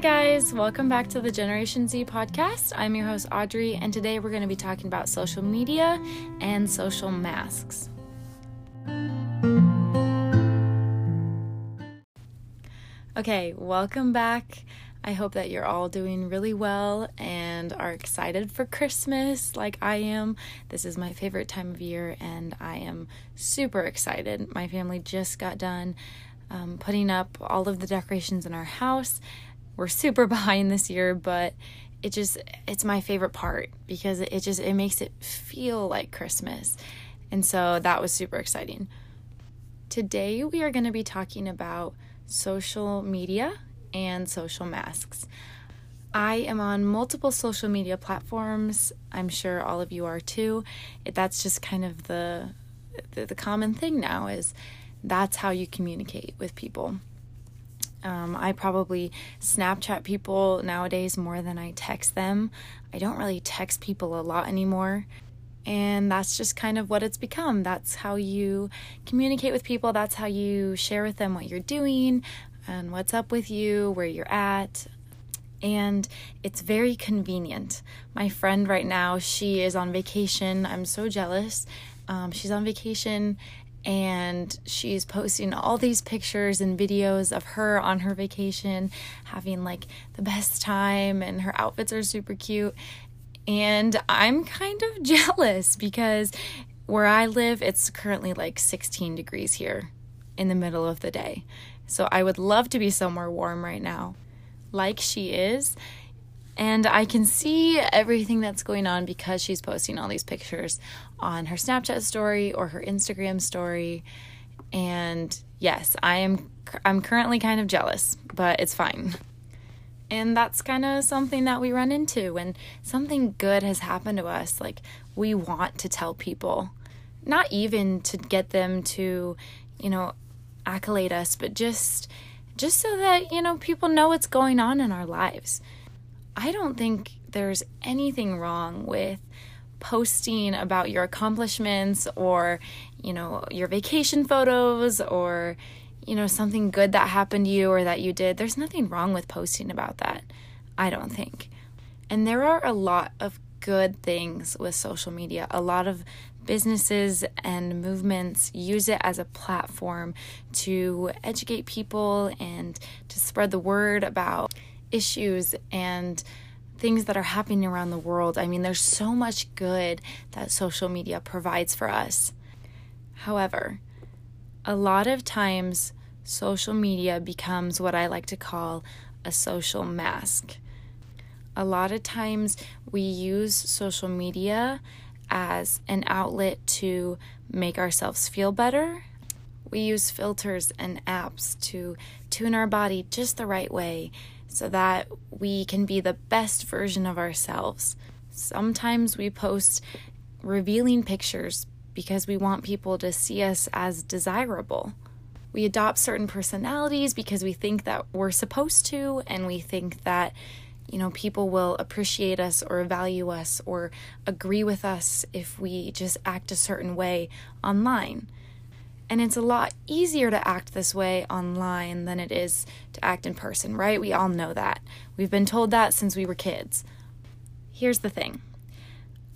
Guys. Welcome back to the Generation Z podcast. I'm your host, Audrey, and today we're going to be talking about social media and social masks. Okay, welcome back. I hope that you're all doing really well and are excited for Christmas like I am. This is my favorite time of year, and I am super excited. My family just got done um, putting up all of the decorations in our house. We're super behind this year, but it just it's my favorite part because it just it makes it feel like Christmas. And so that was super exciting. Today we are going to be talking about social media and social masks. I am on multiple social media platforms. I'm sure all of you are too. That's just kind of the the, the common thing now is that's how you communicate with people. Um, I probably Snapchat people nowadays more than I text them. I don't really text people a lot anymore. And that's just kind of what it's become. That's how you communicate with people. That's how you share with them what you're doing and what's up with you, where you're at. And it's very convenient. My friend right now, she is on vacation. I'm so jealous. Um, she's on vacation and she's posting all these pictures and videos of her on her vacation having like the best time and her outfits are super cute. And i'm kind of jealous because where i live it's currently like 16 degrees here in the middle of the day. So i would love to be somewhere warm right now like she is and I can see everything that's going on because she's posting all these pictures on her Snapchat story or her Instagram story. And yes, I am I'm currently kind of jealous, but it's fine. And that's kind of something that we run into when something good has happened to us. Like, we want to tell people, not even to get them to, you know, accolade us, but just just so that, you know, people know what's going on in our lives. I don't think there's anything wrong with posting about your accomplishments or, you know, your vacation photos or, you know, something good that happened to you or that you did. There's nothing wrong with posting about that. I don't think. And there are a lot of good things with social media. A lot of businesses and movements use it as a platform to educate people and to spread the word about issues and things that are happening around the world. I mean, there's so much good that social media provides for us. However, a lot of times social media becomes what I like to call a social mask. A lot of times we use social media as an outlet to make ourselves feel better. We use filters and apps to tune our body just the right way so that we can be the best version of ourselves. Sometimes we post revealing pictures because we want people to see us as desirable. We adopt certain personalities because we think that we're supposed to, and we think that, you know, people will appreciate us or value us or agree with us if we just act a certain way online. And it's a lot easier to act this way online than it is to act in person, right? We all know that. We've been told that since we were kids. Here's the thing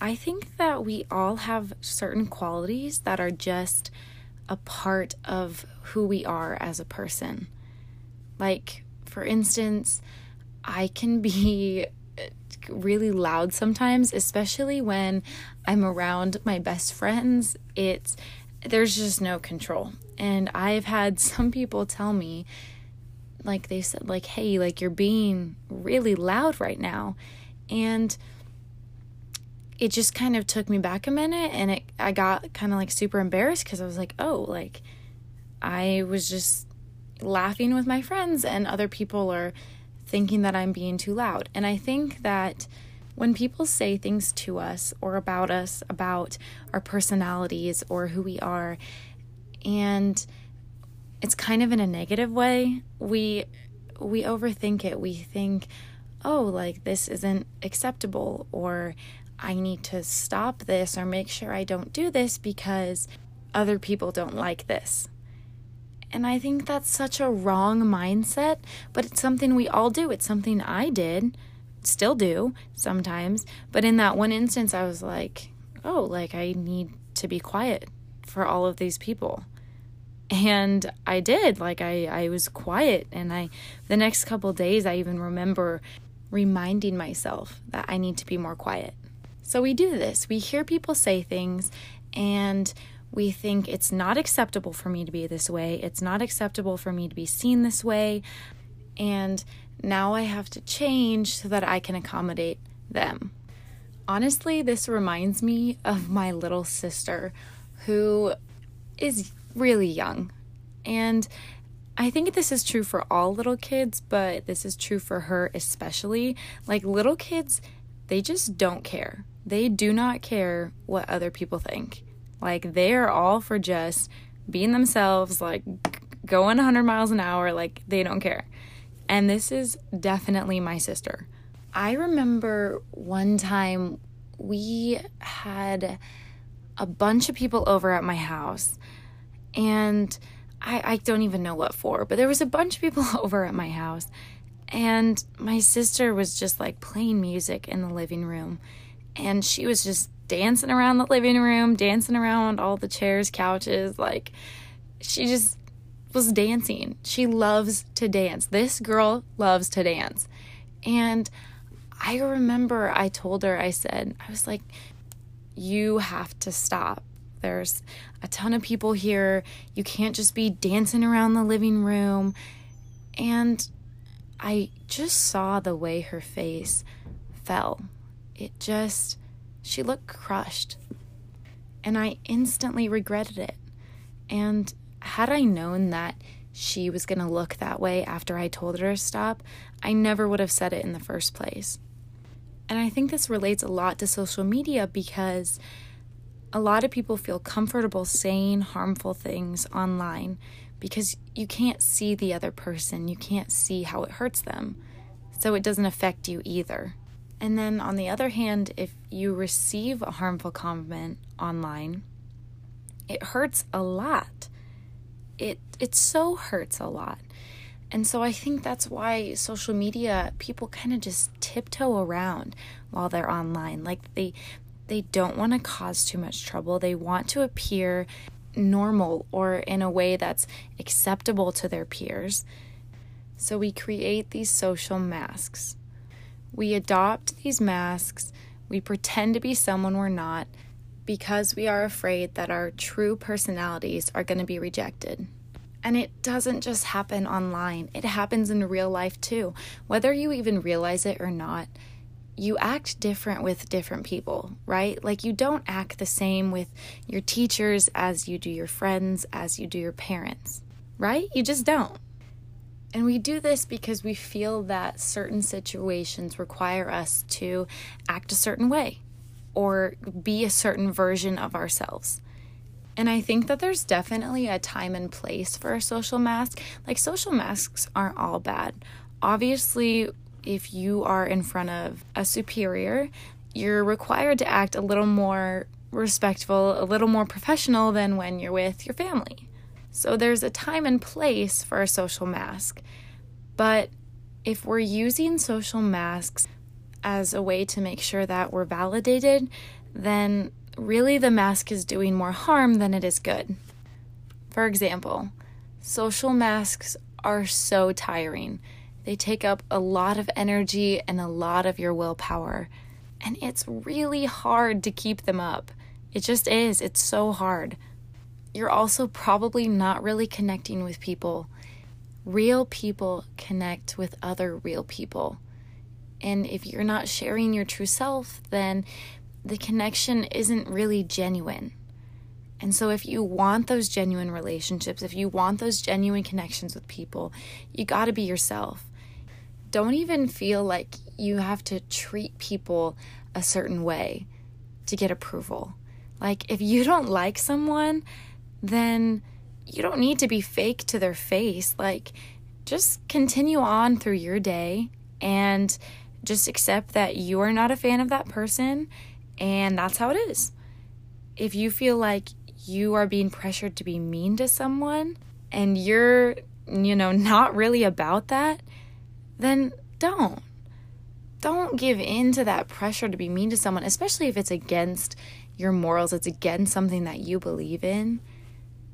I think that we all have certain qualities that are just a part of who we are as a person. Like, for instance, I can be really loud sometimes, especially when I'm around my best friends. It's there's just no control. And I've had some people tell me, like they said, like, hey, like you're being really loud right now. And it just kind of took me back a minute and it I got kind of like super embarrassed because I was like, oh, like I was just laughing with my friends and other people are thinking that I'm being too loud. And I think that when people say things to us or about us, about our personalities or who we are, and it's kind of in a negative way, we we overthink it. We think, "Oh, like this isn't acceptable," or "I need to stop this or make sure I don't do this because other people don't like this." And I think that's such a wrong mindset, but it's something we all do. It's something I did, still do sometimes. But in that one instance, I was like, oh, like I need to be quiet for all of these people. And I did. Like I, I was quiet. And I, the next couple days, I even remember reminding myself that I need to be more quiet. So we do this. We hear people say things and we think it's not acceptable for me to be this way. It's not acceptable for me to be seen this way. And now I have to change so that I can accommodate them. Honestly, this reminds me of my little sister who is really young. And I think this is true for all little kids, but this is true for her especially. Like little kids, they just don't care. They do not care what other people think. Like they're all for just being themselves, like going 100 miles an hour, like they don't care. And this is definitely my sister. I remember one time we had a bunch of people over at my house, and I, I don't even know what for, but there was a bunch of people over at my house, and my sister was just like playing music in the living room, and she was just dancing around the living room, dancing around all the chairs, couches. Like, she just was dancing. She loves to dance. This girl loves to dance. And I remember I told her, I said, I was like, you have to stop. There's a ton of people here. You can't just be dancing around the living room. And I just saw the way her face fell. It just she looked crushed. And I instantly regretted it. And had I known that she was going to look that way after I told her to stop, I never would have said it in the first place. And I think this relates a lot to social media because a lot of people feel comfortable saying harmful things online because you can't see the other person, you can't see how it hurts them. So it doesn't affect you either. And then on the other hand, if you receive a harmful comment online, it hurts a lot. It it so hurts a lot. And so I think that's why social media people kind of just tiptoe around while they're online. Like they they don't want to cause too much trouble. They want to appear normal or in a way that's acceptable to their peers. So we create these social masks we adopt these masks, we pretend to be someone we're not because we are afraid that our true personalities are going to be rejected. And it doesn't just happen online, it happens in real life too. Whether you even realize it or not, you act different with different people, right? Like you don't act the same with your teachers as you do your friends, as you do your parents, right? You just don't. And we do this because we feel that certain situations require us to act a certain way or be a certain version of ourselves. And I think that there's definitely a time and place for a social mask. Like, social masks aren't all bad. Obviously, if you are in front of a superior, you're required to act a little more respectful, a little more professional than when you're with your family. So there's a time and place for a social mask. But if we're using social masks as a way to make sure that we're validated, then really the mask is doing more harm than it is good. For example, social masks are so tiring. They take up a lot of energy and a lot of your willpower, and it's really hard to keep them up. It just is, it's so hard you're also probably not really connecting with people. Real people connect with other real people. And if you're not sharing your true self, then the connection isn't really genuine. And so, if you want those genuine relationships, if you want those genuine connections with people, you got to be yourself. Don't even feel like you have to treat people a certain way to get approval. Like, if you don't like someone, then you don't need to be fake to their face. Like, just continue on through your day and just accept that you are not a fan of that person and that's how it is. If you feel like you are being pressured to be mean to someone and you're, you know, not really about that, then don't. Don't give in to that pressure to be mean to someone, especially if it's against your morals, it's against something that you believe in.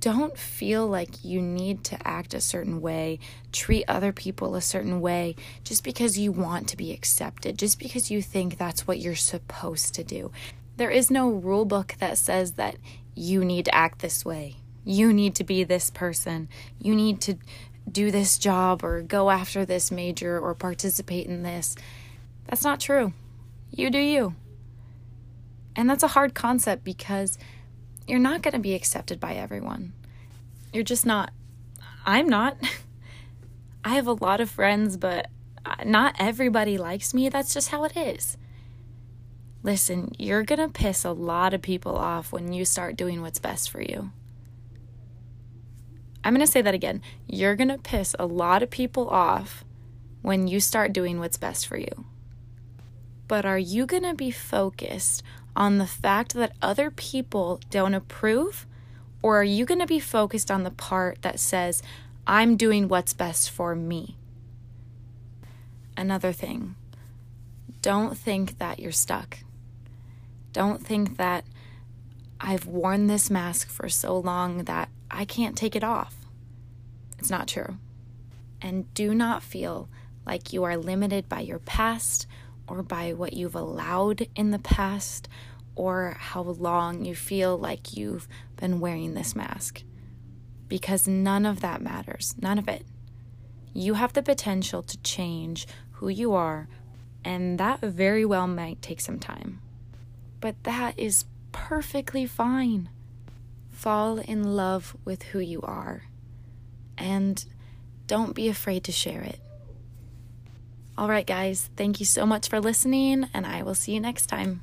Don't feel like you need to act a certain way, treat other people a certain way, just because you want to be accepted, just because you think that's what you're supposed to do. There is no rule book that says that you need to act this way. You need to be this person. You need to do this job or go after this major or participate in this. That's not true. You do you. And that's a hard concept because you're not going to be accepted by everyone. You're just not. I'm not. I have a lot of friends, but not everybody likes me. That's just how it is. Listen, you're going to piss a lot of people off when you start doing what's best for you. I'm going to say that again. You're going to piss a lot of people off when you start doing what's best for you. But are you going to be focused on the fact that other people don't approve? Or are you going to be focused on the part that says, I'm doing what's best for me? Another thing, don't think that you're stuck. Don't think that I've worn this mask for so long that I can't take it off. It's not true. And do not feel like you are limited by your past or by what you've allowed in the past or how long you feel like you've been wearing this mask. Because none of that matters. None of it. You have the potential to change who you are, and that very well might take some time. But that is perfectly fine. Fall in love with who you are, and don't be afraid to share it. All right, guys, thank you so much for listening, and I will see you next time.